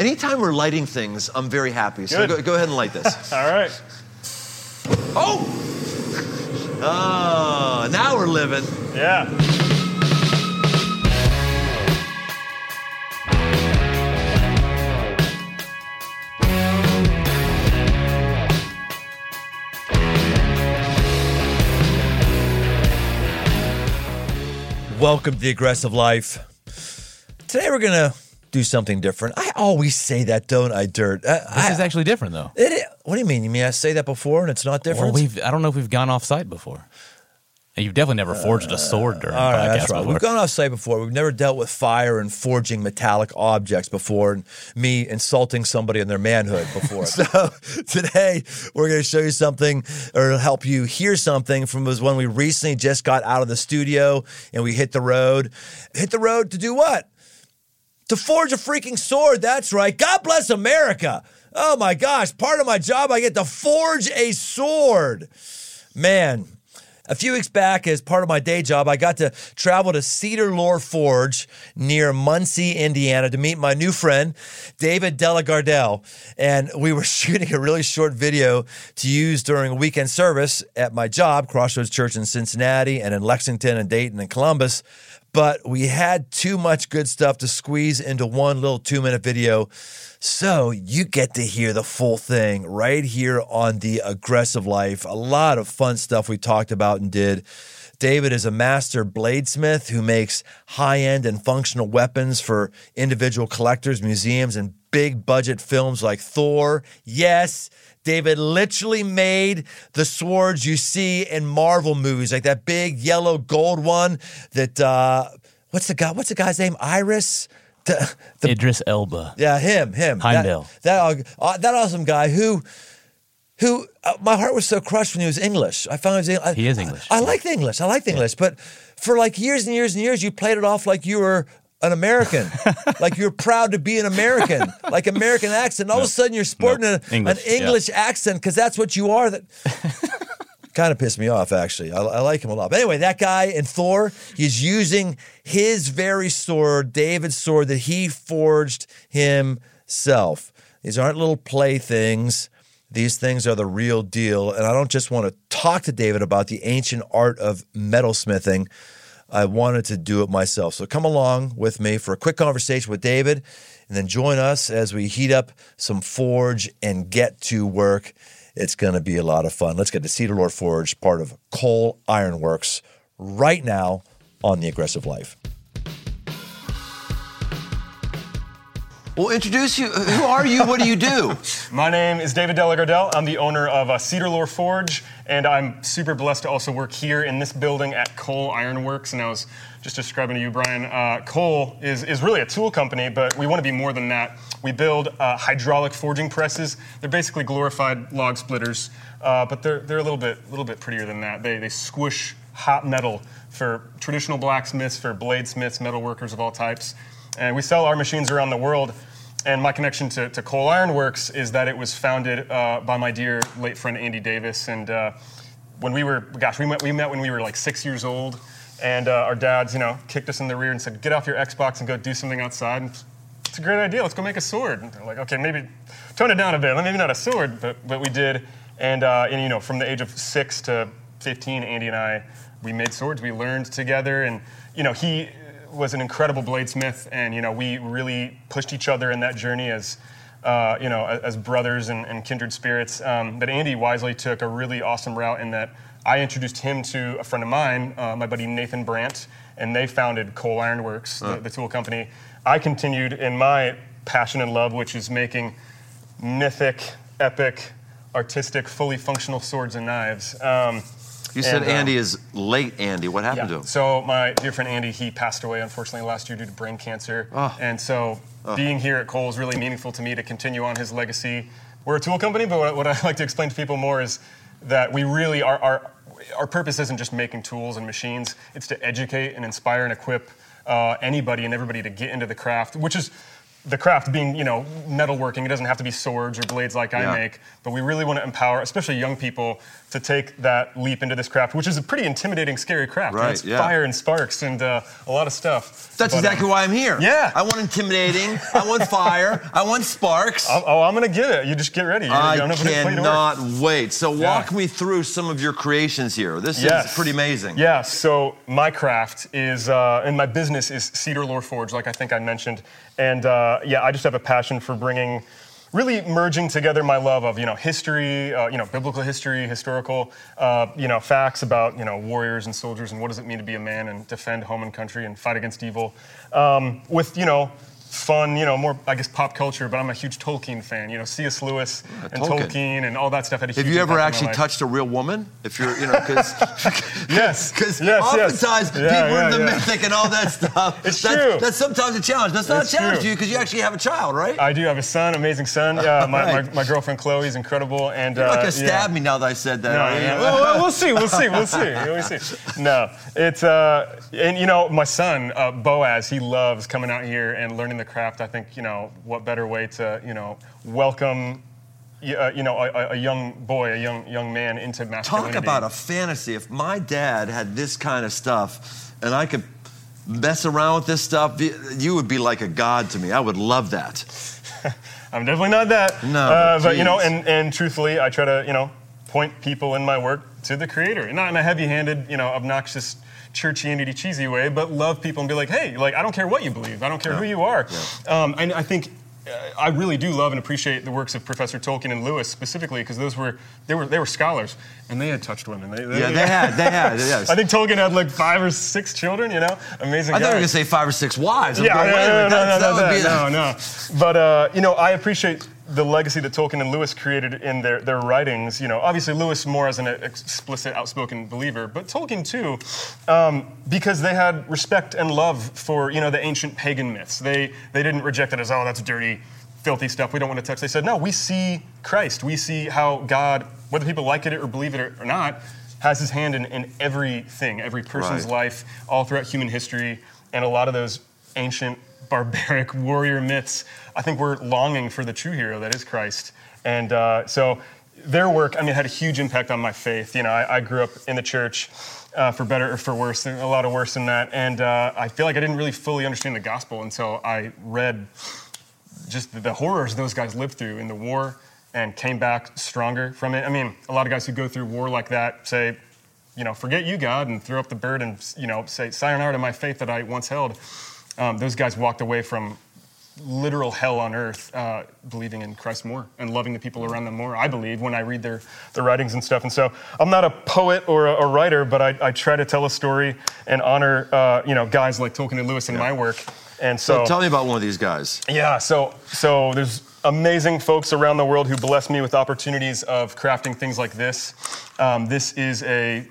Anytime we're lighting things, I'm very happy. So go, go ahead and light this. All right. oh! Oh, now we're living. Yeah. Welcome to the aggressive life. Today we're gonna do something different. I always say that, don't I, Dirt? I, This I- is actually different, though. it what do you mean? You mean I say that before and it's not Well, different? we've I don't know if we've gone off site before. And you've definitely never forged a uh, sword during All a right, podcast that's right. before. We've gone off site before. We've never dealt with fire and forging metallic objects before, and me insulting somebody in their manhood before. so today we're going to show you something, or help you hear something from was when we recently just got out of the studio and we hit the road. Hit the road to do what? To forge a freaking sword. That's right. God bless America. Oh my gosh! Part of my job, I get to forge a sword. Man, a few weeks back, as part of my day job, I got to travel to Cedarlore Forge near Muncie, Indiana, to meet my new friend, David DelaGardelle. And we were shooting a really short video to use during a weekend service at my job, Crossroads Church in Cincinnati, and in Lexington and Dayton and Columbus. But we had too much good stuff to squeeze into one little two minute video. So you get to hear the full thing right here on The Aggressive Life. A lot of fun stuff we talked about and did. David is a master bladesmith who makes high end and functional weapons for individual collectors, museums, and big budget films like Thor. Yes, David literally made the swords you see in Marvel movies, like that big yellow gold one that, uh, what's the guy, what's the guy's name? Iris? The, the Idris Elba. yeah, him, him. Heimdall. That that, uh, that awesome guy who, who uh, my heart was so crushed when he was English. I found he was. I, He is English. I, I like the English. I like the English, but for like years and years and years, you played it off like you were an American, like you're proud to be an American, like American accent. All of a sudden, you're sporting No. a- English, an yeah. English accent because that's what you are. That. Kind of pissed me off, actually. I, I like him a lot. But anyway, that guy in Thor, he's using his very sword, David's sword, that he forged himself. These aren't little playthings. These things are the real deal. And I don't just want to talk to David about the ancient art of metalsmithing. I wanted to do it myself. So come along with me for a quick conversation with David and then join us as we heat up some forge and get to work. It's going to be a lot of fun. Let's get to Cedarlore Forge, part of Coal Iron Works, right now on The Aggressive Life. Well, introduce you. Who are you? What do you do? My name is David DelaGardelle. I'm the owner of uh, Cedarlore Forge, and I'm super blessed to also work here in this building at Coal Iron Works. And I was just describing to you, Brian, uh, Coal is, is really a tool company, but we want to be more than that. We build uh, hydraulic forging presses. They're basically glorified log splitters, uh, but they're, they're a little bit, little bit prettier than that. They, they squish hot metal for traditional blacksmiths, for bladesmiths, metal workers of all types. And we sell our machines around the world. And my connection to, to Coal Iron Works is that it was founded uh, by my dear late friend Andy Davis. And uh, when we were, gosh, we met, we met when we were like six years old. And uh, our dads, you know, kicked us in the rear and said, get off your Xbox and go do something outside. And it's a great idea. Let's go make a sword. And they're like, okay, maybe tone it down a bit. Maybe not a sword, but, but we did. And, uh, and, you know, from the age of six to 15, Andy and I, we made swords. We learned together. And, you know, he was an incredible bladesmith. And, you know, we really pushed each other in that journey as, uh, you know, as, as brothers and, and kindred spirits. Um, but Andy wisely took a really awesome route in that I introduced him to a friend of mine, uh, my buddy Nathan Brandt, and they founded Coal Iron Works, the, the tool company. I continued in my passion and love, which is making mythic, epic, artistic, fully functional swords and knives. Um, You said And, uh, Andy is late. Andy, what happened to him? so my dear friend Andy, he passed away unfortunately last year due to brain cancer. Oh. And so being here at Coal is really meaningful to me to continue on his legacy. We're a tool company, but what, what I like to explain to people more is that we really are, our, our purpose isn't just making tools and machines, it's to educate and inspire and equip uh, anybody and everybody to get into the craft, which is the craft being, you know, metalworking. It doesn't have to be swords or blades like Yeah. I make, but we really want to empower, especially young people, to take that leap into this craft, which is a pretty intimidating, scary craft. Right, It's yeah. fire and sparks and uh, a lot of stuff. That's But, exactly um, why I'm here. Yeah. I want intimidating. I want fire. I want sparks. I'm- oh, I'm gonna get it. You just get ready. You're I gonna put it- put it to work. cannot wait. So walk Yeah. me through some of your creations here. This Yes. is pretty amazing. Yeah, so my craft is, uh, and my business is Cedarlore Forge, like I think I mentioned. And uh, yeah, I just have a passion for bringing, really merging together my love of, you know, history, uh, you know, biblical history, historical, uh, you know, facts about, you know, warriors and soldiers and what does it mean to be a man and defend home and country and fight against evil. Um, with, you know, fun, you know, more, I guess, pop culture, but I'm a huge Tolkien fan. You know, C.S. Lewis and Tolkien. Tolkien. and all that stuff had a huge Have you ever impact on my actually touched a real woman? If you're, you know, because Yes. because yes, oftentimes yes. People yeah, in the yeah. mythic and all that stuff. It's that's, true. That's sometimes a challenge. That's not It's a challenge true. to you because you actually have a child, right? I do have a son, amazing son. Yeah, my, Right. my, my girlfriend Chloe is incredible, and You're not uh, gonna yeah. stab me now that I said that. No, no, well, well, we'll see, we'll see, we'll see, we'll see. No, it's uh, and you know, my son uh, Boaz, he loves coming out here and learning the craft. I think you know, what better way to you know welcome. Uh, you know, a, a young boy, a young young man into masculinity. Talk about a fantasy. If my dad had this kind of stuff and I could mess around with this stuff, you would be like a god to me. I would love that. I'm definitely not that. No, uh, but you know, and, and truthfully, I try to you know point people in my work to the Creator, and not in a heavy-handed, you know, obnoxious, churchianity, cheesy way, but love people and be like, hey, like I don't care what you believe, I don't care who you are. Um, and I think. uh, I really do love and appreciate the works of Professor Tolkien and Lewis specifically because those were they were they were scholars and they had touched women. They, Yeah, they had, they had, yes. I think Tolkien had like five or six children. You know, amazing. I thought you were gonna say five or six wives. I'm Yeah, going, no, no, no, no, that no, no, no. But uh, you know, I appreciate the legacy that Tolkien and Lewis created in their, their writings. You know, obviously Lewis more as an explicit, outspoken believer, but Tolkien too, um, because they had respect and love for you know the ancient pagan myths. They they didn't reject it as oh that's dirty, filthy stuff. We don't want to touch. They said no, we see Christ. We see how God, whether people like it or believe it or not, has His hand in, in everything, every person's Right. life, all throughout human history, and a lot of those ancient barbaric warrior myths. I think we're longing for the true hero that is Christ. And uh, so their work, I mean, had a huge impact on my faith. You know, I, I grew up in the church. Uh, for better or for worse, a lot of worse than that. And uh, I feel like I didn't really fully understand the gospel until I read just the, the horrors those guys lived through in the war and came back stronger from it. I mean, a lot of guys who go through war like that say, you know, forget you, God, and throw up the bird and, you know, say, sayonara to my faith that I once held. Um, those guys walked away from literal hell on earth, uh, believing in Christ more and loving the people around them more. I believe when I read their, their writings and stuff. And so I'm not a poet or a, a writer, but I, I try to tell a story and honor, uh, you know, guys like Tolkien and Lewis in my work. And So tell me about one of these guys. yeah, so so there's amazing folks around the world who bless me with opportunities of crafting things like this. Um, this is a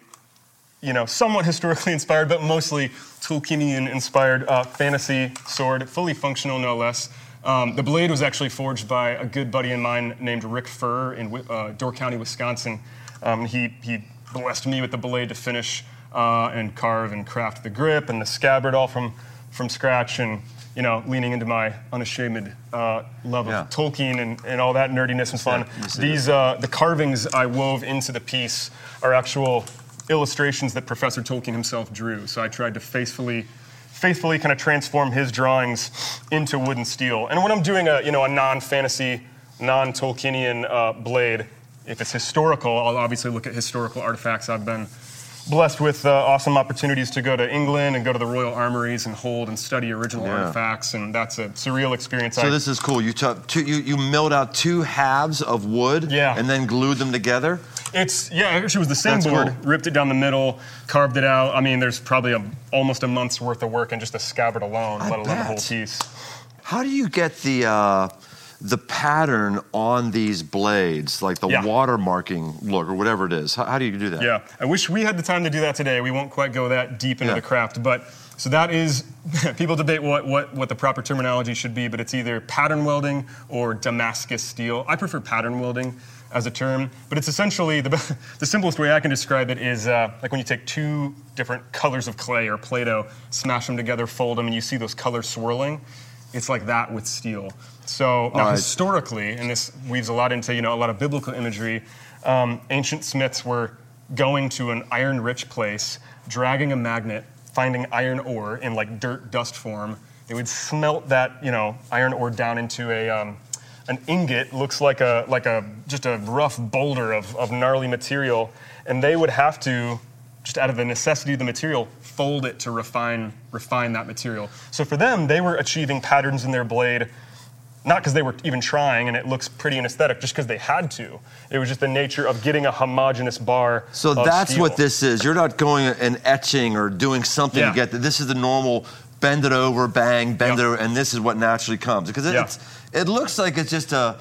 you know somewhat historically inspired, but mostly Tolkienian inspired uh, fantasy sword, fully functional no less. Um, the blade was actually forged by a good buddy of mine named Rick Furr in uh, Door County, Wisconsin. Um, he he blessed me with the blade to finish uh, and carve and craft the grip and the scabbard all from from scratch and you know leaning into my unashamed uh, love Yeah. of Tolkien and, and all that nerdiness and fun. see These uh, the carvings I wove into the piece are actual illustrations that Professor Tolkien himself drew. So I tried to faithfully faithfully kind of transform his drawings into wood and steel. And when I'm doing a you know a non-fantasy, non-Tolkienian uh, blade, if it's historical, I'll obviously look at historical artifacts. I've been blessed with uh, awesome opportunities to go to England and go to the royal armories and hold and study original Yeah. artifacts, and that's a surreal experience. So I- this is cool. You took two, you, you milled out two halves of wood Yeah. and then glued them together. It's yeah, actually it was the same That's board. cool. Ripped it down the middle, carved it out. I mean, there's probably a, almost a month's worth of work in just a scabbard alone, I let alone the whole piece. How do you get the uh, the pattern on these blades, like the Yeah. watermarking look or whatever it is? How, how do you do that? Yeah, I wish we had the time to do that today. We won't quite go that deep into Yeah. the craft, but so that is. people debate what, what what the proper terminology should be, but it's either pattern welding or Damascus steel. I prefer pattern welding as a term, but it's essentially the the simplest way I can describe it is uh, like when you take two different colors of clay or Play-Doh, smash them together, fold them, and you see those colors swirling. it's like that with steel. So now right. historically, and this weaves a lot into you know a lot of biblical imagery. Um, ancient smiths were going to an iron-rich place, dragging a magnet, finding iron ore in like dirt dust form. They would smelt that you know iron ore down into a um, an ingot, looks like a like a just a rough boulder of, of gnarly material, and they would have to just out of the necessity of the material, fold it to refine refine that material. So for them, they were achieving patterns in their blade, not because they were even trying and it looks pretty and aesthetic, just because they had to. It was just the nature of getting a homogeneous bar. So that's steel. what this is. You're not going and etching or doing something Yeah. to get that. This is the normal bend it over, bang, bend Yeah. it over, and this is what naturally comes. Because it, Yeah. it's, it looks like it's just a,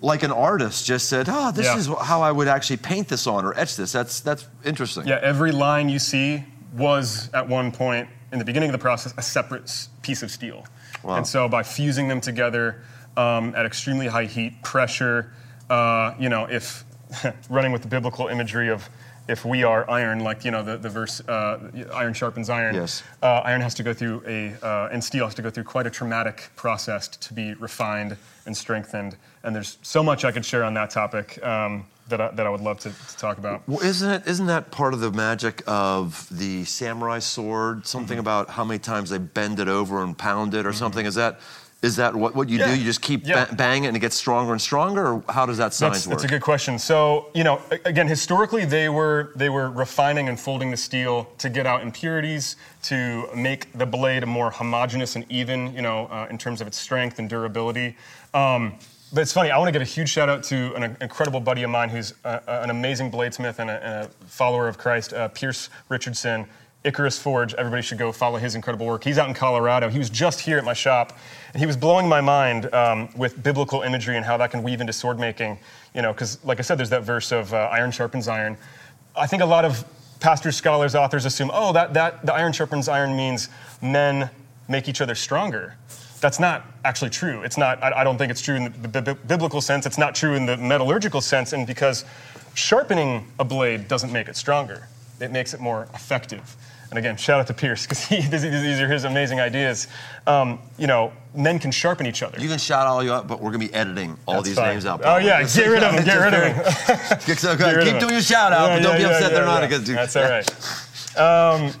like an artist just said, oh, this Yeah. is how I would actually paint this on or etch this. That's, that's interesting. Yeah, every line you see was at one point in the beginning of the process a separate piece of steel. Wow. And so by fusing them together um, at extremely high heat, pressure, uh, you know, if running with the biblical imagery of if we are iron, like you know the, the verse, uh, iron sharpens iron. Yes. Uh, iron has to go through a, uh, and steel has to go through quite a traumatic process to be refined and strengthened. And there's so much I could share on that topic um, that, I, that I would love to, to talk about. Well, isn't it? Isn't that part of the magic of the samurai sword? Something Mm-hmm. about how many times they bend it over and pound it, or something. Is that is that what, what you Yeah. do? You just keep Yeah. ba- bang it and it gets stronger and stronger, or how does that science That's, work? that's a good question. So, you know, again, historically, they were they were refining and folding the steel to get out impurities, to make the blade more homogeneous and even, you know, uh, in terms of its strength and durability. Um, but it's funny. I want to give a huge shout out to an incredible buddy of mine who's uh, an amazing bladesmith and a, and a follower of Christ, uh, Pierce Richardson. Icarus Forge, everybody should go follow his incredible work. He's out in Colorado. He was just here at my shop, and he was blowing my mind um, with biblical imagery and how that can weave into sword making. You know, because like I said, there's that verse of uh, iron sharpens iron. I think a lot of pastors, scholars, authors assume, oh, that, that the iron sharpens iron means men make each other stronger. That's not actually true. It's not. I, I don't think it's true in the, bi- bi- biblical sense. It's not true in the metallurgical sense, and because sharpening a blade doesn't make it stronger, it makes it more effective. And again, shout out to Pierce because these are his amazing ideas. Um, you know, men can sharpen each other. You can shout all you want, but we're gonna be editing all That's these fine. names out. Oh yeah, get rid of them. Get rid of them. Get so Get rid Keep doing your shout out, Yeah, but don't yeah, be yeah, upset they're not yeah. because That's all right.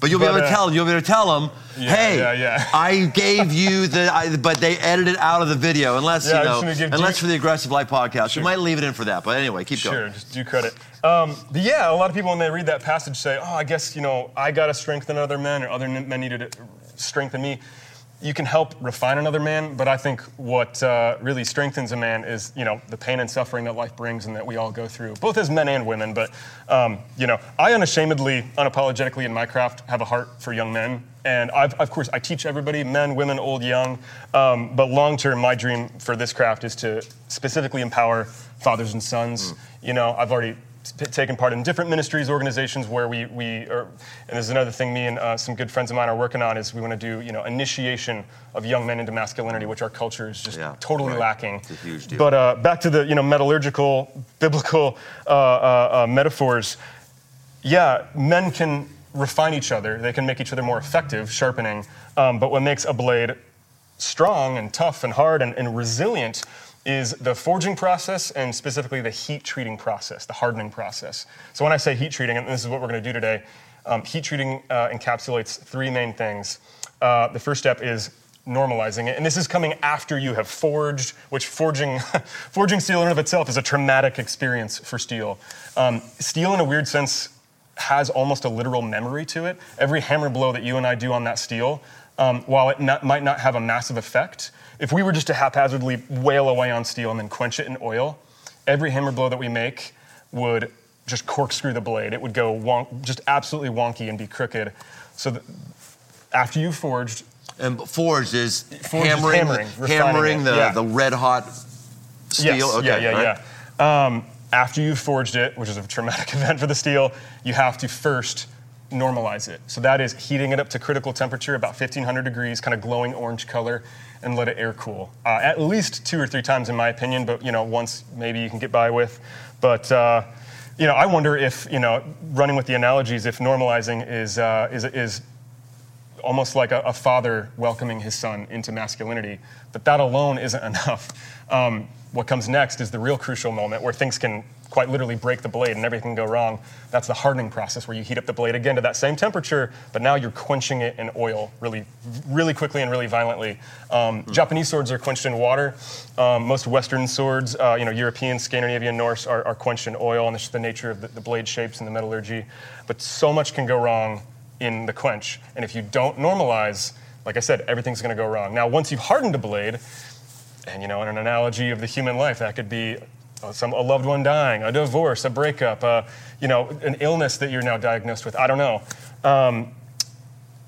But you'll be But, able to uh, tell. You'll be able to tell them, Yeah, hey, yeah, yeah. I gave you the, I, but they edited out of the video. Unless you know, unless for the aggressive life podcast, Sure. you might leave it in for that. But anyway, keep Sure, going. just do credit. Um, but yeah, a lot of people when they read that passage say, "Oh, I guess you know I got to strengthen other men, or other men needed to strengthen me." You can help refine another man, but I think what uh, really strengthens a man is you know the pain and suffering that life brings and that we all go through, both as men and women. But um, you know, I unashamedly, unapologetically in my craft have a heart for young men. And I've, of course, I teach everybody, men, women, old, young. Um, but long term, my dream for this craft is to specifically empower fathers and sons. You know, I've already taken part in different ministries, organizations where we, we are, and there's another thing me and uh, some good friends of mine are working on is we want to do, you know, initiation of young men into masculinity, which our culture is just Yeah, totally right. lacking. It's a huge deal. But uh, back to the, you know, metallurgical, biblical uh, uh, uh, metaphors yeah, men can refine each other. They can make each other more effective, sharpening. Um, but what makes a blade strong and tough and hard and, and resilient is the forging process and specifically the heat treating process, the hardening process. So when I say heat treating, and this is what we're going to do today, um, heat treating uh, encapsulates three main things. Uh, the first step is normalizing it, and this is coming after you have forged, which forging, forging steel in and of itself is a traumatic experience for steel. Um, steel, in a weird sense, has almost a literal memory to it. Every hammer blow that you and I do on that steel, um, while it not, might not have a massive effect, if we were just to haphazardly wail away on steel and then quench it in oil, every hammer blow that we make would just corkscrew the blade. It would go wonk, just absolutely wonky and be crooked. So that after you've forged, And forged is Forged is hammering, hammering, the, hammering the, yeah. the red hot steel. Yes, okay, yeah, yeah, right? yeah. Um, after you've forged it, which is a traumatic event for the steel, you have to first normalize it. So that is heating it up to critical temperature, about 1500 degrees, kind of glowing orange color, and let it air cool. Uh, at least two or three times, in my opinion, but you know, once maybe you can get by with. But uh, you know, I wonder if you know, running with the analogies, if normalizing is uh, is is almost like a, a father welcoming his son into masculinity. But that alone isn't enough. Um, what comes next is the real crucial moment where things can quite literally break the blade and everything can go wrong. That's the hardening process where you heat up the blade again to that same temperature, but now you're quenching it in oil really, really quickly and really violently. Um, Japanese swords are quenched in water. Um, most Western swords, uh, you know, European, Scandinavian, Norse, are, are quenched in oil, and it's just the nature of the, the blade shapes and the metallurgy. But so much can go wrong in the quench, and if you don't normalize, like I said, everything's going to go wrong. Now, once you've hardened a blade, and you know, in an analogy of the human life, that could be some a loved one dying, a divorce, a breakup, uh, you know, an illness that you're now diagnosed with. I don't know. Um,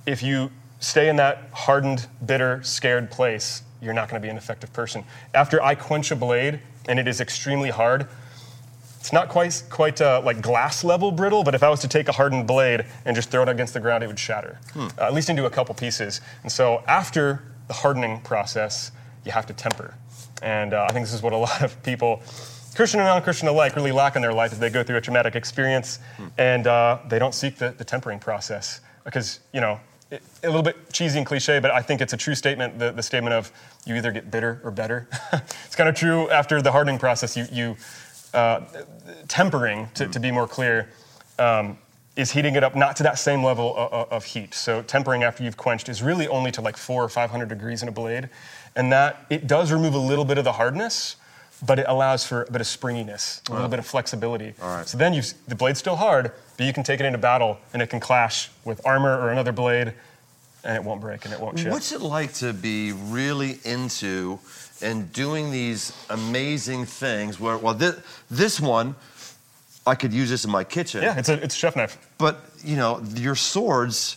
if you stay in that hardened, bitter, scared place, you're not going to be an effective person. After I quench a blade and it is extremely hard, it's not quite quite uh, like glass level brittle, but if I was to take a hardened blade and just throw it against the ground, it would shatter, uh, at least into a couple pieces. And so after the hardening process, you have to temper. And uh, I think this is what a lot of people, Christian and non-Christian alike, really lack in their life as they go through a traumatic experience, and uh, they don't seek the, the tempering process because you know. it- A little bit cheesy and cliche, but I think it's a true statement. The, the statement of you either get bitter or better. it's kind of true after the hardening process. You, you uh, tempering, to, to be more clear, um, is heating it up not to that same level of, of heat. So tempering after you've quenched is really only to like four or 500 degrees in a blade. And that, it does remove a little bit of the hardness, but it allows for a bit of springiness, a little bit of flexibility. So then you've, the blade's still hard, but you can take it into battle and it can clash with armor or another blade and it won't break and it won't chip. What's it like to be really into and doing these amazing things? Where, well, this, this one, I could use this in my kitchen. yeah, it's a, it's a chef knife. But you know, your swords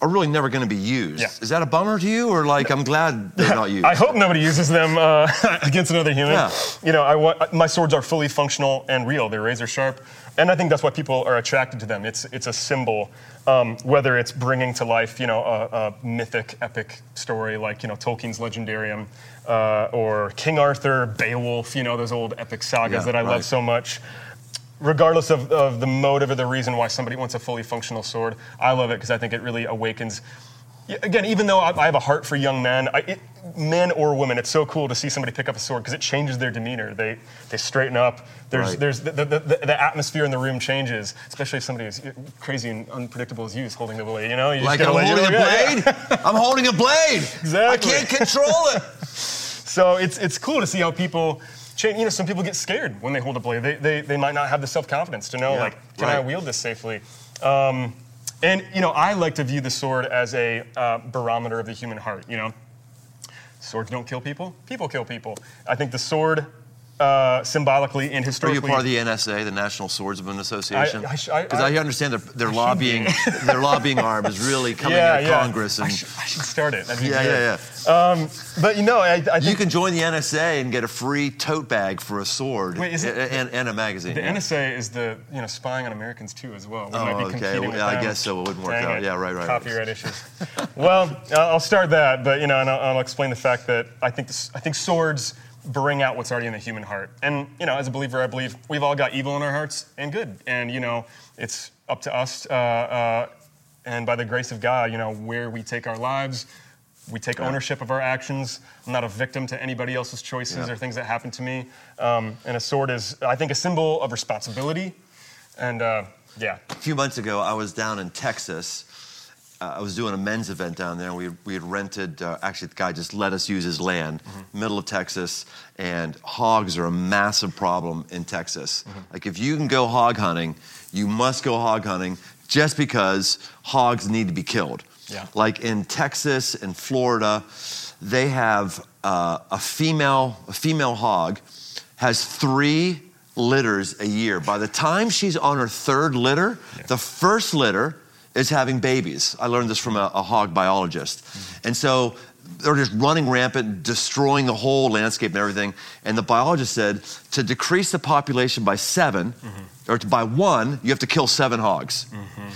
are really never going to be used. Yeah. Is that a bummer to you, or like I'm glad they're not used? I hope nobody uses them uh, against another human. Yeah. You know, I want my swords are fully functional and real. They're razor sharp, and I think that's why people are attracted to them. It's it's a symbol, um, whether it's bringing to life, you know, a, a mythic, epic story like you know Tolkien's Legendarium, uh, or King Arthur, Beowulf. You know, those old epic sagas Yeah, that I right. love so much regardless of, of the motive or the reason why somebody wants a fully functional sword, I love it because I think it really awakens. Again, even though I, I have a heart for young men, I, it, men or women, it's so cool to see somebody pick up a sword because it changes their demeanor. They they straighten up. There's Right. there's the, the, the, the atmosphere in the room changes, especially if somebody as uh, crazy and unpredictable as you is holding the blade. You know, you just like I'm holding a yeah. blade. I'm holding a blade. Exactly. I can't control it. So it's, it's cool to see how people change. You know, some people get scared when they hold a blade. They, they, they might not have the self confidence to know, Yeah, like, can I wield this safely? Um, and, you know, I like to view the sword as a uh, barometer of the human heart, you know? Swords don't kill people, people kill people. I think the sword, uh, symbolically and historically. Are you part of the NSA, the National Swordsman Association? I sh- I- Because I, I- understand their, their should lobbying their lobbying arm is really coming yeah, out of yeah. Congress, I and should, I should start it. Yeah, yeah, yeah. But, you know, I, I think You can join the NSA and get a free tote bag for a sword Wait, and, and, a magazine. The. NSA is the you know spying on Americans too as well. We Oh, might be okay. Well, yeah, I guess so. It wouldn't work out. it. Yeah, right, right, right. Copyright issues. well, I'll start that, but you know, and I'll, I'll explain the fact that I think this, I think swords bring out what's already in the human heart. And you know, as a believer, I believe we've all got evil in our hearts and good. And you know, it's up to us. Uh, uh, and by the grace of God, you know, where we take our lives. We take ownership of our actions. I'm not a victim to anybody else's choices Yeah. or things that happen to me. Um, and a sword is, I think, a symbol of responsibility. And uh, yeah, A few months ago, I was down in Texas. Uh, I was doing a men's event down there. We, we had rented, uh, actually, the guy just let us use his land, middle of Texas, and hogs are a massive problem in Texas. Like, if you can go hog hunting, you must go hog hunting just because hogs need to be killed. Yeah. Like in Texas and Florida, they have uh, a female a female hog has three litters a year. By the time she's on her third litter, the first litter is having babies. I learned this from a, a hog biologist, mm-hmm. and so. They're just running rampant, destroying the whole landscape and everything. And the biologist said to decrease the population by 7 mm-hmm. or to, by one, you have to kill seven hogs. Mm-hmm.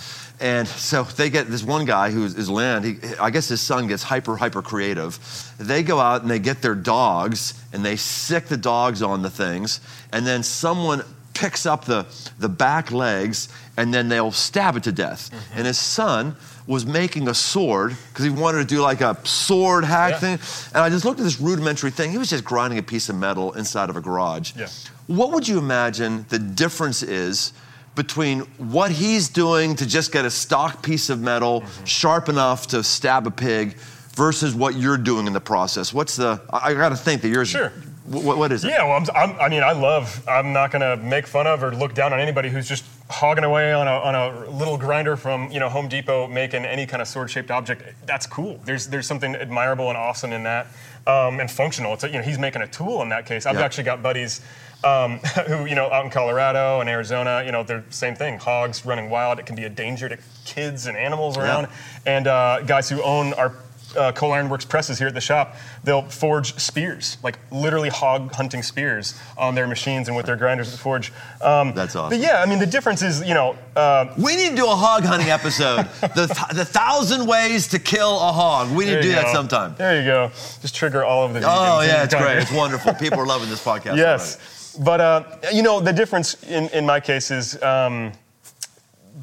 And so they get this one guy who's his land. He, I guess his son gets hyper hyper creative. They go out and they get their dogs and they sick the dogs on the things, and then someone picks up the, the back legs and then they'll stab it to death. Mm-hmm. And his son was making a sword because he wanted to do like a sword hack Yeah. thing. And I just looked at this rudimentary thing. He was just grinding a piece of metal inside of a garage. Yeah. What would you imagine the difference is between what he's doing to just get a stock piece of metal Mm-hmm. sharp enough to stab a pig versus what you're doing in the process? What's the, I, I got to think that yours, Sure. Wh- what- what is it? Yeah, well, I'm, I'm, I mean, I love. I'm not gonna make fun of or look down on anybody who's just hogging away on a, on a little grinder from you know Home Depot making any kind of sword-shaped object. That's cool. There's there's something admirable and awesome in that, um, and functional. It's a, you know he's making a tool in that case. I've Yeah. actually got buddies. Um, who you know out in Colorado and Arizona, you know they're the same thing. Hogs running wild, it can be a danger to kids and animals around. And uh, guys who own our uh, Coal Iron Works presses here at the shop, they'll forge spears, like literally hog hunting spears on their machines and with their grinders the forge. Um, That's awesome. But yeah, I mean, the difference is, you know, uh, We need to do a hog hunting episode. the, th- the thousand ways to kill a hog. We need to do you that sometime. There you go. Just trigger all of the. Oh, yeah, it's great. It's wonderful. People are loving this podcast. Yes. But, uh, you know, the difference in, in my case is um,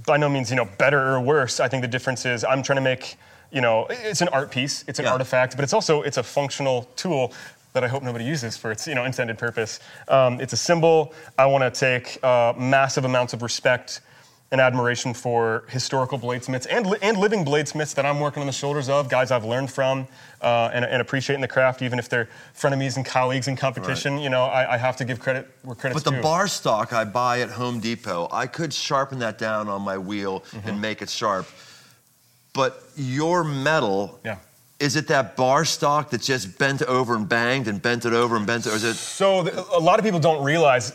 by no means, you know, better or worse. I think the difference is I'm trying to make, you know, it's an art piece, it's an Yeah. artifact, but it's also, it's a functional tool that I hope nobody uses for its, you know, intended purpose. Um, it's a symbol. I want to take uh, massive amounts of respect and admiration for historical bladesmiths and, li- and living bladesmiths that I'm working on the shoulders of, guys I've learned from uh, and, and appreciating the craft, even if they're frenemies and colleagues in competition. You know, I, I have to give credit where credit's But the due. bar stock I buy at Home Depot, I could sharpen that down on my wheel Mm-hmm. and make it sharp. But your metal, Yeah. is it that bar stock that's just bent over and banged and bent it over and bent it? Or is it So th- a lot of people don't realize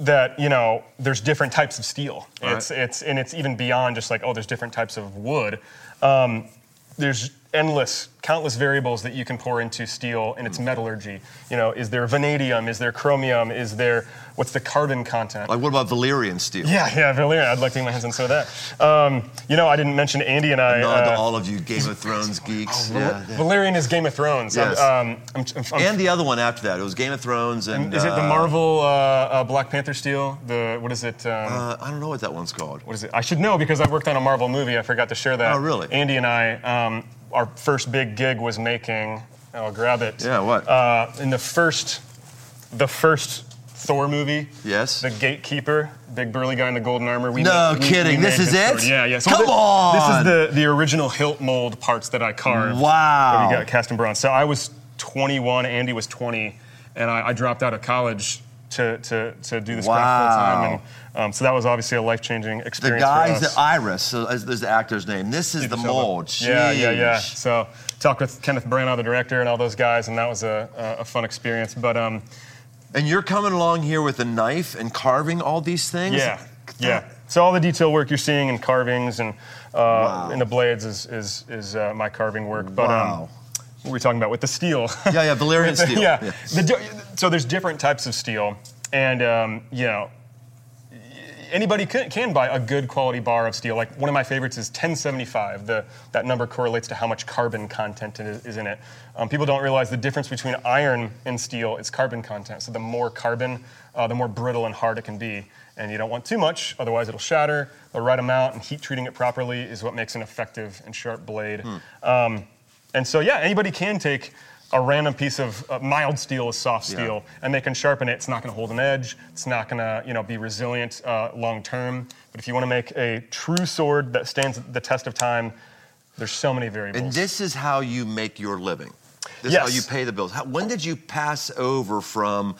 that you know there's different types of steel. Right. It's it's and it's even beyond just like oh there's different types of wood. Um, there's endless, countless variables that you can pour into steel and its metallurgy. You know, is there vanadium? Is there chromium? Is there what's the carbon content? like what about Valyrian steel? yeah, yeah, Valyrian. I'd like to get my hands on some of that. Um, you know, I didn't mention Andy and I. Nod to uh, all of you Game of Thrones geeks. yeah, yeah. Valyrian is Game of Thrones. I'm- Yes. Um, I'm, I'm, I'm And the other one after that, it was Game of Thrones and. Is it the uh, Marvel uh, uh, Black Panther steel? The what is it? Um, Uh, I don't know what that one's called. what is it? I should know because I worked on a Marvel movie. I forgot to share that. Oh, really? Andy and I, um, our first big gig was making. I'll grab it. Yeah, what? Uh, in the first, the first Thor movie. Yes. The gatekeeper, big burly guy in the golden armor. We No kidding. we This is it? sword. Yeah, yeah. Come thi- on. This is the the original hilt mold parts that I carved. Wow. We got cast in bronze. So I was 21, Andy was 20, and I, I dropped out of college to, to, to do this craft full time. And um, so that was obviously a life changing The experience. for guy's the Iris, so as there's the actor's name. This is the mold. Yeah, yeah, yeah. So talked with Kenneth Branagh, the director, and all those guys, and that was a, a, a fun experience. But um, And you're coming along here with a knife and carving all these things? yeah, yeah. So all the detail work you're seeing in carvings and uh, Wow. in the blades is is, is uh, my carving work. But Wow. um, what were we talking about with the steel? Yeah, yeah, Valyrian steel. yeah. Yeah. The so there's different types of steel, and um, you know, anybody can, can buy a good quality bar of steel. Like one of my favorites is 1075. The that number correlates to how much carbon content is, is in it. Um, people don't realize the difference between iron and steel is carbon content. So the more carbon, uh, the more brittle and hard it can be. And you don't want too much, otherwise it'll shatter. The right amount and heat treating it properly is what makes an effective and sharp blade. Um, and so, yeah, anybody can take a random piece of uh, mild steel is soft steel, and they can sharpen it. It's not going to hold an edge. It's not going to, you know, be resilient uh, long term. But if you want to make a true sword that stands the test of time, there's so many variables. And this is how you make your living. This is how you pay the bills. How, when did you pass over from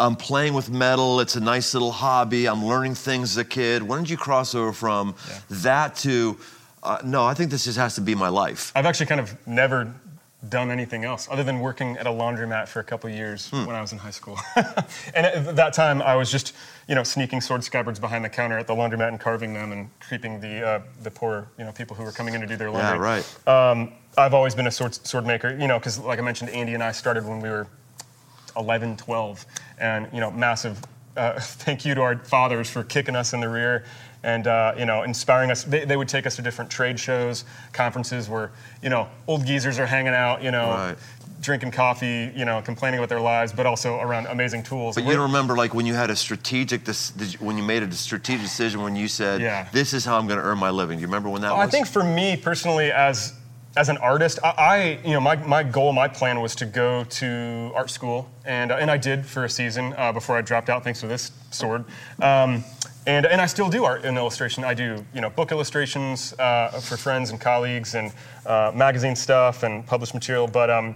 I'm playing with metal, it's a nice little hobby, I'm learning things as a kid. When did you cross over from Yeah. that to, uh, no, I think this just has to be my life? I've actually kind of never done anything else other than working at a laundromat for a couple years Hmm. when I was in high school. and at that time, I was just, you know, sneaking sword scabbards behind the counter at the laundromat and carving them and creeping the uh, the poor, you know, people who were coming in to do their laundry. Yeah, right. Um, I've always been a sword, sword maker, you know, because like I mentioned, Andy and I started when we were 11, 12. And, you know, massive uh, thank you to our fathers for kicking us in the rear and, uh, you know, inspiring us. They, they would take us to different trade shows, conferences where, you know, old geezers are hanging out, you know, Right. drinking coffee, you know, complaining about their lives, but also around amazing tools. But you don't remember like when you had a strategic, you- when you made a strategic decision when you said, Yeah. "This is how I'm going to earn my living." Do you remember when that I was? I think for me personally, as as an artist, I, I you know my, my goal, my plan was to go to art school, and and I did for a season uh, before I dropped out thanks to this sword. Um, and, and I still do art and illustration. I do, you know, book illustrations uh, for friends and colleagues, and uh, magazine stuff and published material. But um,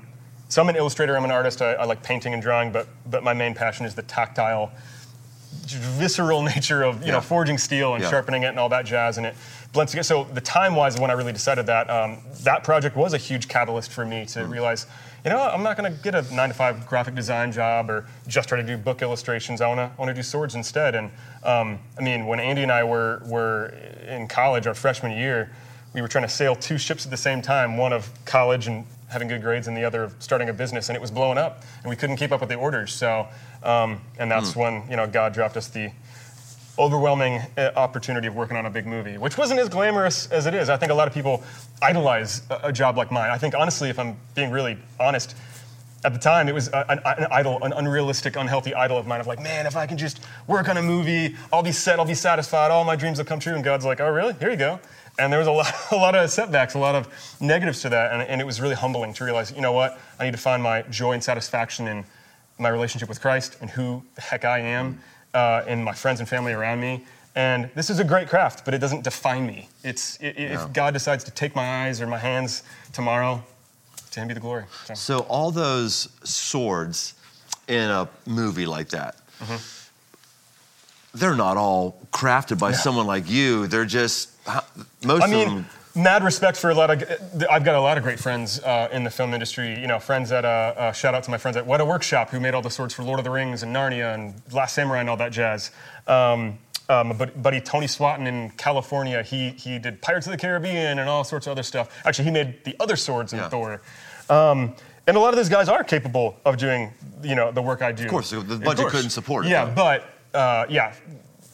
so I'm an illustrator. I'm an artist. I, I like painting and drawing, but but my main passion is the tactile visceral nature of you Yeah. know forging steel and Yeah. sharpening it and all that jazz and it blends together. So the time wise when I really decided that um, that project was a huge catalyst for me to Mm-hmm. realize you know I'm not going to get a nine to five graphic design job or just try to do book illustrations. I want to want to do swords instead. And um, I mean when Andy and I were were in college our freshman year, we were trying to sail two ships at the same time, one of college and having good grades and the other of starting a business and it was blowing up and we couldn't keep up with the orders. So um, and that's when you know god dropped us the overwhelming uh, opportunity of working on a big movie which wasn't as glamorous as it is. I think a lot of people idolize a, a job like mine. I think honestly if i'm being really honest at the time it was an, an idol an unrealistic unhealthy idol of mine of like man if i can just work on a movie i'll be set i'll be satisfied all my dreams will come true. And god's like oh really? Here you go and there was a lot, a lot of setbacks, a lot of negatives to that, and, and it was really humbling to realize, you know what, I need to find my joy and satisfaction in my relationship with Christ and who the heck I am, uh, and my friends and family around me. And this is a great craft, but it doesn't define me. It's i- i- No. if God decides to take my eyes or my hands tomorrow, to Him be the glory. So, So all those swords in a movie like that, they're not all crafted by someone like you. They're just most I of mean, them. mad respect for a lot of. I've got a lot of great friends uh, in the film industry. You know, friends at uh, uh, shout out to my friends at Weta Workshop who made all the swords for Lord of the Rings and Narnia and Last Samurai and all that jazz. Um, uh, my buddy Tony Swatton in California, he he did Pirates of the Caribbean and all sorts of other stuff. Actually, he made the other swords in Yeah. Thor. Um, and a lot of those guys are capable of doing, you know, the work I do. Of course, the budget couldn't support it, Yeah, but uh, yeah,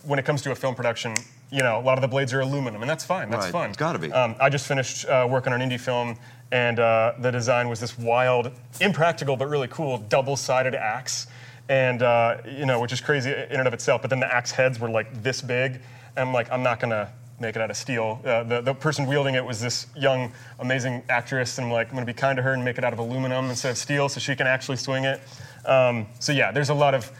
when it comes to a film production, you know, a lot of the blades are aluminum, and that's fine. That's Right, fun. it's gotta be. Um, I just finished uh, working on an indie film, and uh, the design was this wild, impractical but really cool double-sided axe, and uh, you know, which is crazy in and of itself. But then the axe heads were like this big, and I'm like, I'm not gonna make it out of steel. Uh, the, the person wielding it was this young, amazing actress, and I'm like, I'm gonna be kind to her and make it out of aluminum instead of steel, so she can actually swing it. Um, so yeah, there's a lot of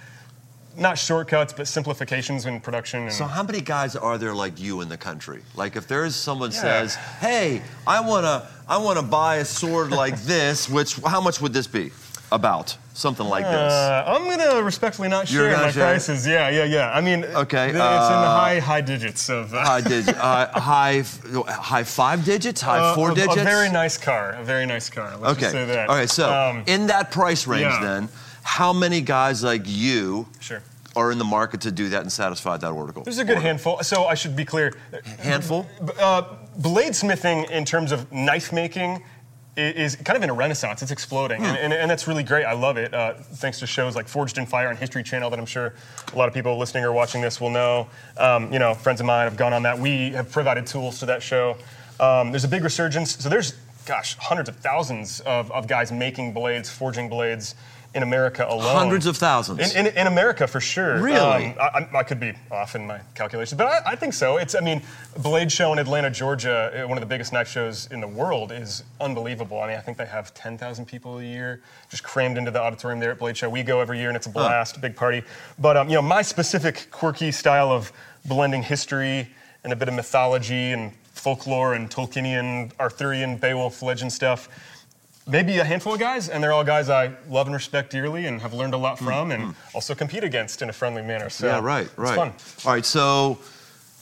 not shortcuts, but simplifications in production. And So how many guys are there like you in the country? Like if there's someone Yeah. says, "Hey, I wanna, I wanna buy a sword like this," which how much would this be? About something like this. Uh, I'm gonna respectfully not share my share? prices. Yeah, yeah, yeah. I mean, Okay, th- it's in the uh, high high digits of. Uh, High digit, uh, high, high five digits, high uh, four a, digits. A very nice car. A very nice car. Let's Okay. just say that. Okay. So Um, in that price range, yeah. then, how many guys like you sure. are in the market to do that and satisfy that article? There's a good handful. So I should be clear. handful. Uh, bladesmithing, in terms of knife making, is kind of in a renaissance. It's exploding, and, and, and that's really great. I love it. Uh, thanks to shows like Forged in Fire and History Channel that I'm sure a lot of people listening or watching this will know. Um, you know, friends of mine have gone on that. We have provided tools to that show. Um, there's a big resurgence. So there's, gosh, hundreds of thousands of, of guys making blades, forging blades in America alone. Hundreds of thousands. In, in, in America, for sure. Really? Um, I, I- could be off in my calculations, but I, I think so. It's, I mean, Blade Show in Atlanta, Georgia, uh, one of the biggest knife shows in the world, is unbelievable. I mean, I think they have 10,000 people a year just crammed into the auditorium there at Blade Show. We go every year, and it's a blast, big party. But um, you know, my specific quirky style of blending history and a bit of mythology and folklore and Tolkienian, Arthurian, Beowulf legend stuff maybe a handful of guys, and they're all guys I love and respect dearly and have learned a lot mm, from and mm. also compete against in a friendly manner. So yeah, right, it's right. fun. All right, so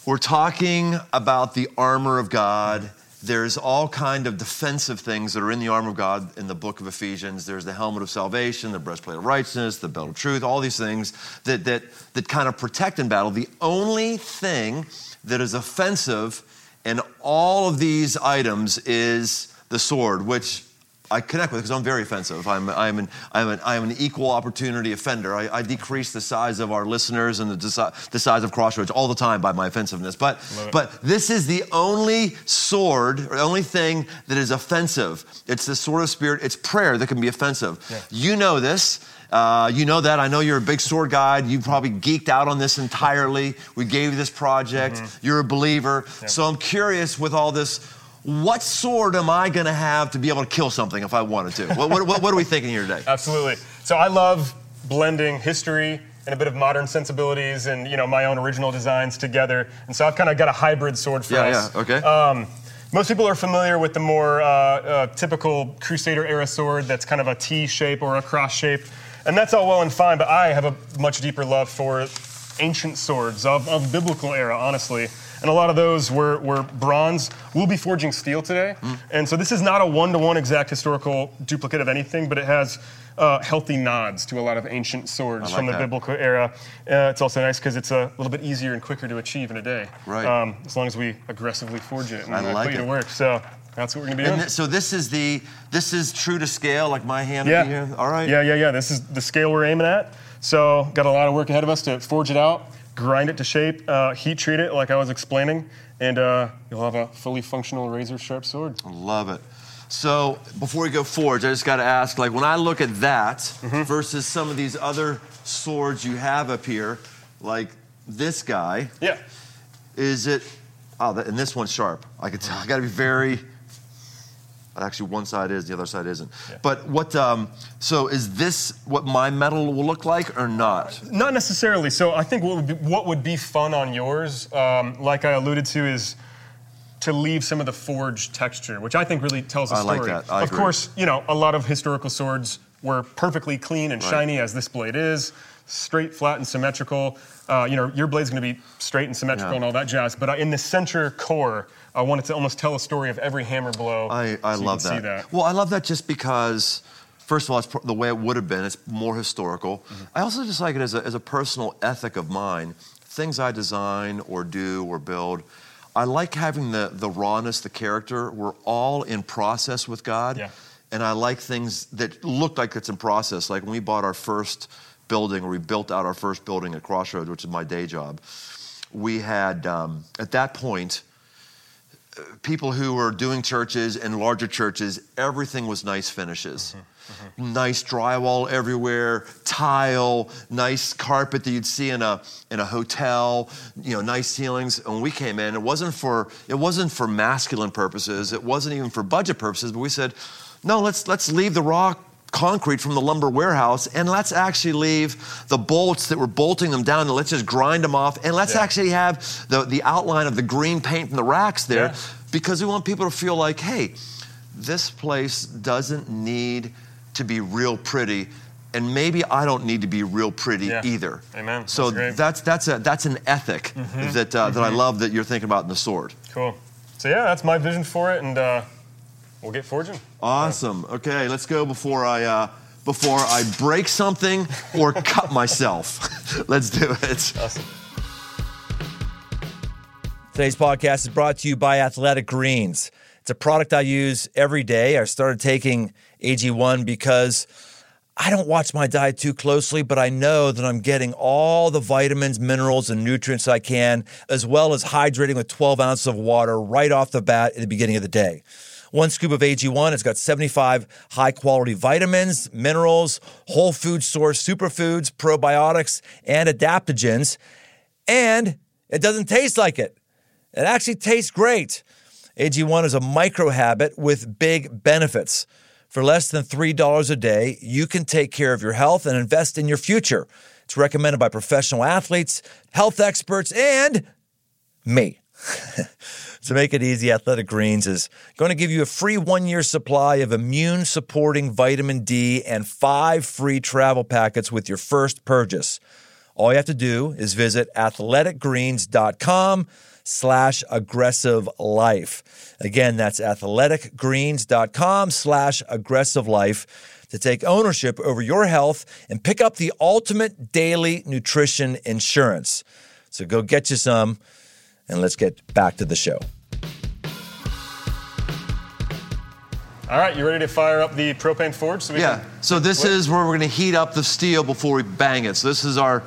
we're talking about the armor of God. There's all kind of defensive things that are in the armor of God in the book of Ephesians. There's the helmet of salvation, the breastplate of righteousness, the belt of truth, all these things that, that, that kind of protect in battle. The only thing that is offensive in all of these items is the sword, which I connect with because I'm very offensive. I'm, I'm, an, I'm, an, I'm an equal opportunity offender. I, I decrease the size of our listeners and the, the size of Crossroads all the time by my offensiveness. But, but this is the only sword, or the only thing that is offensive. It's the sword of spirit, it's prayer that can be offensive. You know this. Uh, you know that. I know you're a big sword guy. You probably geeked out on this entirely. We gave you this project. You're a believer. So I'm curious with all this what sword am I going to have to be able to kill something if I wanted to? What, what, what, are we thinking here today? Absolutely. So I love blending history and a bit of modern sensibilities and you know my own original designs together. And so I've kind of got a hybrid sword for Yeah, us. yeah, okay. Um, most people are familiar with the more uh, uh, typical Crusader era sword that's kind of a T shape or a cross shape. And that's all well and fine, but I have a much deeper love for ancient swords of, of biblical era, honestly. And a lot of those were, were bronze. We'll be forging steel today. Mm. And so this is not a one to one exact historical duplicate of anything, but it has uh, healthy nods to a lot of ancient swords like from the that. biblical era. Uh, it's also nice because it's a little bit easier and quicker to achieve in a day. Right. Um, as long as we aggressively forge it and I uh, like put you it. to work. So that's what we're going to be doing. thi- so this is the this is true to scale, like my hand Yeah. here. All right. Yeah, yeah, yeah. This is the scale we're aiming at. So got a lot of work ahead of us to forge it out, grind it to shape, uh, heat treat it like I was explaining, and uh, you'll have a fully functional razor sharp sword. Love it. So before we go forward, I just got to ask, like when I look at that Mm-hmm. versus some of these other swords you have up here, like this guy, Yeah. is it? Oh, and this one's sharp. I can tell. I got to be very. Actually, one side is, the other side isn't. But what? Um, so is this what my metal will look like or not? Not necessarily. So I think what would be, what would be fun on yours, um, like I alluded to, is to leave some of the forged texture, which I think really tells a I like story. that. I of agree. course, you know, a lot of historical swords were perfectly clean and shiny, as this blade is, straight, flat, and symmetrical. Uh, you know, your blade's going to be straight and symmetrical Yeah. and all that jazz. But uh, in the center core, I wanted to almost tell a story of every hammer blow. I, I so love that. See that. Well, I love that just because, first of all, it's the way it would have been. It's more historical. Mm-hmm. I also just like it as a, as a personal ethic of mine. Things I design or do or build, I like having the, the rawness, the character. We're all in process with God. Yeah. And I like things that look like it's in process. Like when we bought our first building, or we built out our first building at Crossroads, which is my day job, we had, um, at that point, people who were doing churches and larger churches, everything was nice finishes. Nice drywall everywhere, tile, nice carpet that you'd see in a in a hotel, you know, nice ceilings. And when we came in, it wasn't for it wasn't for masculine purposes, it wasn't even for budget purposes, but we said, no, let's let's leave the raw concrete from the lumber warehouse and let's actually leave the bolts that were bolting them down and let's just grind them off and let's Yeah. actually have the, the outline of the green paint from the racks there Yeah. because we want people to feel like, hey, this place doesn't need to be real pretty, and maybe I don't need to be real pretty Yeah. either. Amen. So That's. Mm-hmm. that's that's a that's an ethic that uh, that I love that you're thinking about in the sword. Cool. So yeah, that's my vision for it, and uh, we'll get forging. Awesome. Okay, let's go before I uh, before I break something or cut myself. let's do it. Awesome. Today's podcast is brought to you by Athletic Greens. It's a product I use every day. I started taking AG1 because I don't watch my diet too closely, but I know that I'm getting all the vitamins, minerals, and nutrients I can, as well as hydrating with 12 ounces of water right off the bat at the beginning of the day. One scoop of AG1, it's got 75 high quality vitamins, minerals, whole food source superfoods, probiotics, and adaptogens. And it doesn't taste like it. It actually tastes great. AG1 is a micro habit with big benefits. For less than $3 a day, you can take care of your health and invest in your future. It's recommended by professional athletes, health experts, and me. to make it easy, Athletic Greens is going to give you a free one year supply of immune supporting vitamin D and five free travel packets with your first purchase. All you have to do is visit athleticgreens.com slash aggressive life. Again, that's athleticgreens.com slash aggressive life to take ownership over your health and pick up the ultimate daily nutrition insurance. So go get you some and let's get back to the show. All right, you ready to fire up the propane forge? So we Yeah. can- So this is where we're going to heat up the steel before we bang it. So this is our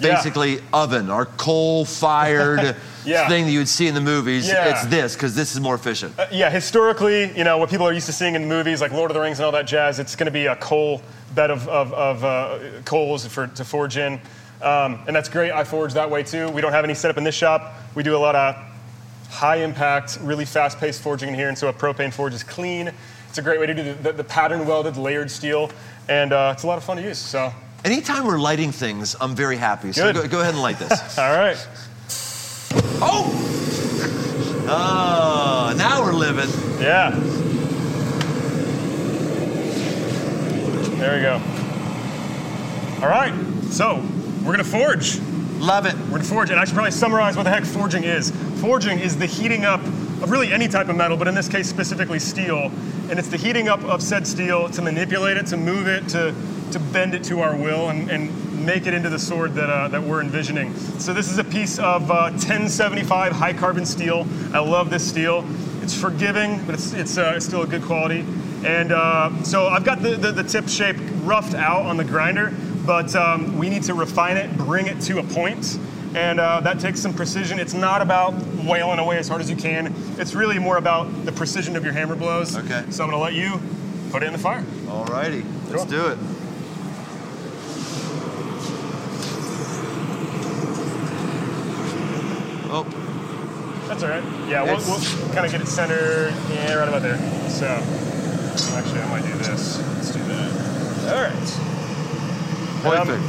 Yeah. basically oven, our coal-fired Yeah. thing that you would see in the movies. Yeah. It's this because this is more efficient. Uh, yeah, historically, you know, what people are used to seeing in movies like Lord of the Rings and all that jazz, it's going to be a coal bed of, of, of uh, coals for, to forge in. Um, and that's great. I forge that way too. We don't have any setup in this shop. We do a lot of high impact, really fast paced forging in here. And so a propane forge is clean. It's a great way to do the, the, pattern welded, layered steel. And uh, it's a lot of fun to use. So, Anytime we're lighting things, I'm very happy. So go, go ahead and light this. all right. oh! Oh, now we're living. Yeah. There we go. All right. So we're going to forge. Love it. We're gonna forge, and I should probably summarize what the heck forging is. Forging is the heating up of really any type of metal, but in this case specifically steel. And it's the heating up of said steel to manipulate it, to move it, to, to bend it to our will, and, and make it into the sword that, uh, that we're envisioning. So this is a piece of uh, 1075 high carbon steel. I love this steel. It's forgiving, but it's, it's, uh, it's still a good quality. And uh, so I've got the, the, the tip shape roughed out on the grinder, but um, we need to refine it, bring it to a point, and uh, that takes some precision. It's not about wailing away as hard as you can. It's really more about the precision of your hammer blows. Okay. So I'm gonna let you put it in the fire. All righty. Let's do it. Oh, That's all right. Yeah, we'll, we'll kind of get it centered. Yeah, right about there. So actually, I might do this. Let's do that. All right. Um.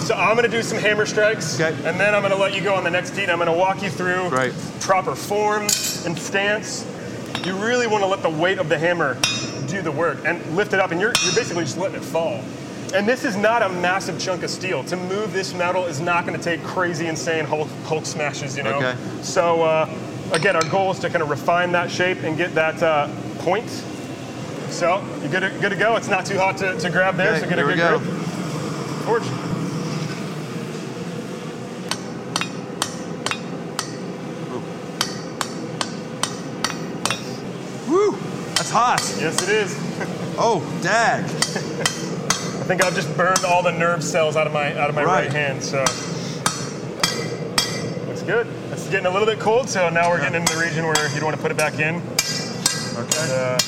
So I'm gonna do some hammer strikes, Okay. and then I'm gonna let you go on the next heat. I'm gonna walk you through Right. proper form and stance. You really want to let the weight of the hammer do the work and lift it up, and you're, you're basically just letting it fall. And this is not a massive chunk of steel. To move this metal is not going to take crazy, insane Hulk, Hulk smashes, you know. Okay. So uh, again, our goal is to kind of refine that shape and get that uh, point. So you're good to, good to go. It's not too hot to, to grab there, Okay, so get a good go. grip. Forge. Woo! That's hot. Yes, it is. Oh, dag. I think I've just burned all the nerve cells out of my out of my right, Right. hand. So looks good. It's getting a little bit cold, so now we're getting into the region where you don't want to put it back in. Okay. Uh,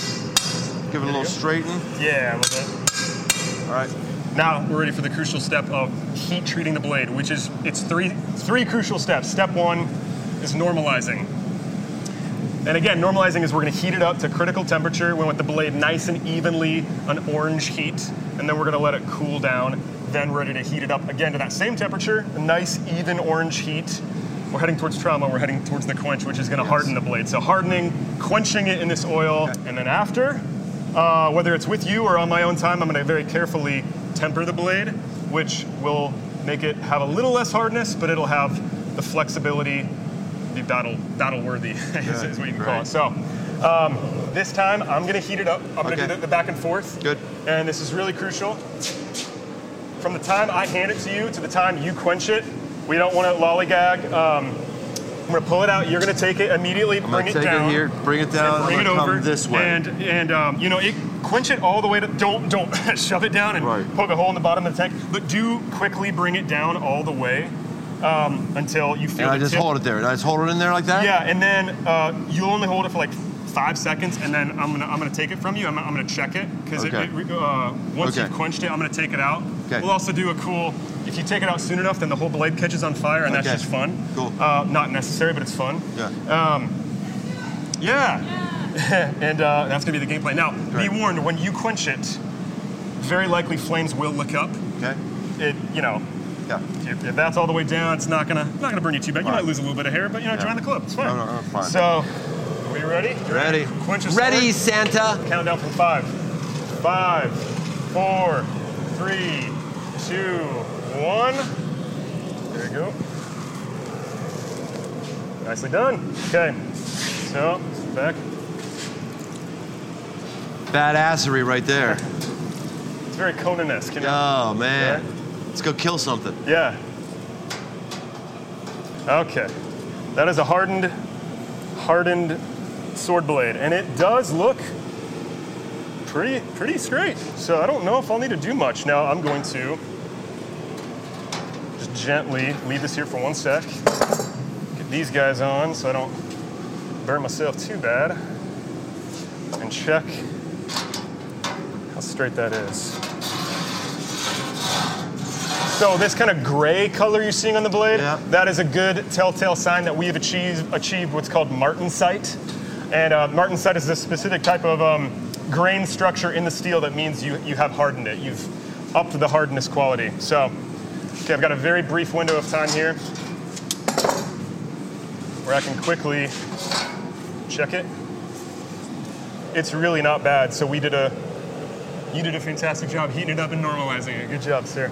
Give it a little straighten. yeah, a little bit. All right. Now we're ready for the crucial step of heat treating the blade, which is it's three three crucial steps. Step one is normalizing. And again, normalizing is we're going to heat it up to critical temperature. We want the blade nice and evenly an orange heat, and then we're going to let it cool down. Then we're ready to heat it up again to that same temperature, a nice even orange heat. We're heading towards trauma. We're heading towards the quench, which is going to harden the blade. So hardening, quenching it in this oil, and then after, uh, whether it's with you or on my own time, I'm going to very carefully temper the blade, which will make it have a little less hardness, but it'll have the flexibility, be battle battle worthy, is, is what you can call it. So um, this time I'm going to heat it up. I'm going to Okay. do the, the back and forth. Good. And this is really crucial. From the time I hand it to you to the time you quench it, we don't want to lollygag. Um, I'm going to pull it out. You're going to take it immediately, I'm bring it take down it here, bring it down, and bring it over this way. and and um, you know it quench it all the way to don't don't shove it down and Right. poke a hole in the bottom of the tank but do quickly bring it down all the way um, until you feel and I just tip. hold it there. And I just hold it in there like that? yeah and then uh, you'll only hold it for like five seconds and then I'm gonna I'm gonna take it from you I'm, I'm gonna check it because Okay. uh, once Okay. you've quenched it I'm gonna take it out Okay. we'll also do a cool if you take it out soon enough then the whole blade catches on fire and Okay. that's just fun Cool. uh, not necessary but it's fun Yeah. yeah. and uh, that's gonna be the gameplay. Now, Right. be warned: when you quench it, very likely flames will lick up. okay. It, you know, Yeah. if, if that's all the way down, it's not gonna not gonna burn you too bad. You Right. might lose a little bit of hair, but you know, join the club. It's fine. No, no, no, fine. So, are we ready? You Ready. Ready, sword? Santa. Countdown from five, five, four, three, two, one. There you go. Nicely done. Okay. So, back. Badassery right there. It's very Conan-esque. You know? Oh, man. Let's go kill something. Yeah. Okay. That is a hardened, hardened sword blade, and it does look pretty pretty straight. So I don't know if I'll need to do much. Now I'm going to gently leave this here for one sec. Get these guys on so I don't burn myself too bad. And check how straight that is. So this kind of gray color you're seeing on the blade, Yeah. that is a good telltale sign that we have achieved, achieved what's called martensite. And uh, martensite is a specific type of um, grain structure in the steel that means you, you have hardened it. You've upped the hardness quality. So, okay, I've got a very brief window of time here where I can quickly check it. It's really not bad. So we did a, you did a fantastic job heating it up and normalizing it. Good job, sir.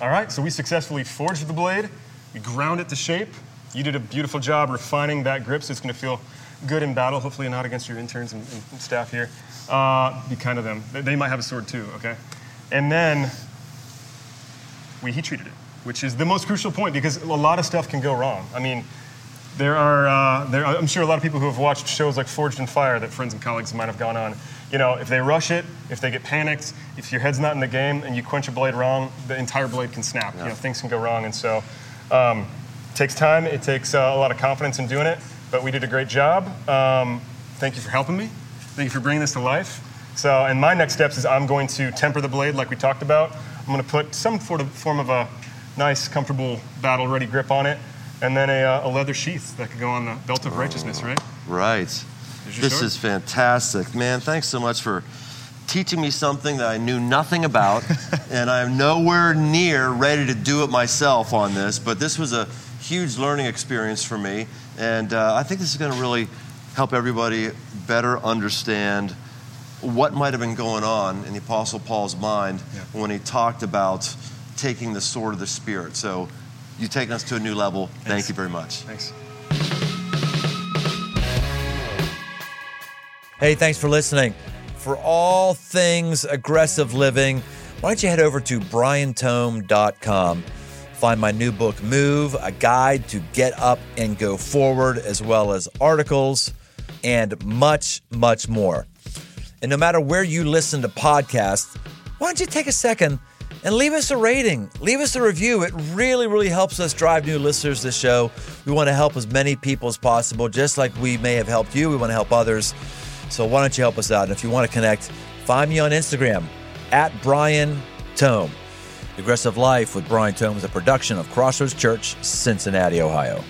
All right, so we successfully forged the blade. We ground it to shape. You did a beautiful job refining that grip, so it's going to feel good in battle. Hopefully, not against your interns and, and staff here. Uh, be kind of them. They- They might have a sword too. Okay, and then we heat treated it, which is the most crucial point because a lot of stuff can go wrong. I mean, there are, uh, there, I'm sure a lot of people who have watched shows like Forged in Fire that friends and colleagues might have gone on. You know, if they rush it, if they get panicked, if your head's not in the game and you quench a blade wrong, the entire blade can snap. You know, things can go wrong, and so um, it takes time. It takes uh, a lot of confidence in doing it, but we did a great job. Um, thank you for helping me. Thank you for bringing this to life. So, and my next steps is I'm going to temper the blade like we talked about. I'm going to put some sort of form of a nice, comfortable, battle-ready grip on it, and then a, uh, a leather sheath that could go on the belt of righteousness, right? Right. This sword. is fantastic. Man, thanks so much for teaching me something that I knew nothing about, and I'm nowhere near ready to do it myself on this, but this was a huge learning experience for me, and uh, I think this is going to really help everybody better understand what might have been going on in the Apostle Paul's mind Yeah. when he talked about taking the sword of the Spirit. So you've taken us to a new level. Thank you very much. Thanks. Hey, thanks for listening. For all things aggressive living, why don't you head over to briantome.com? Find my new book, Move, a guide to get up and go forward, as well as articles and much, much more. And no matter where you listen to podcasts, why don't you take a second and leave us a rating? Leave us a review. It really, really helps us drive new listeners to the show. We want to help as many people as possible, just like we may have helped you. We want to help others. So why don't you help us out? And if you want to connect, find me on Instagram at Brian Tome. Aggressive Life with Brian Tome is a production of Crossroads Church, Cincinnati, Ohio.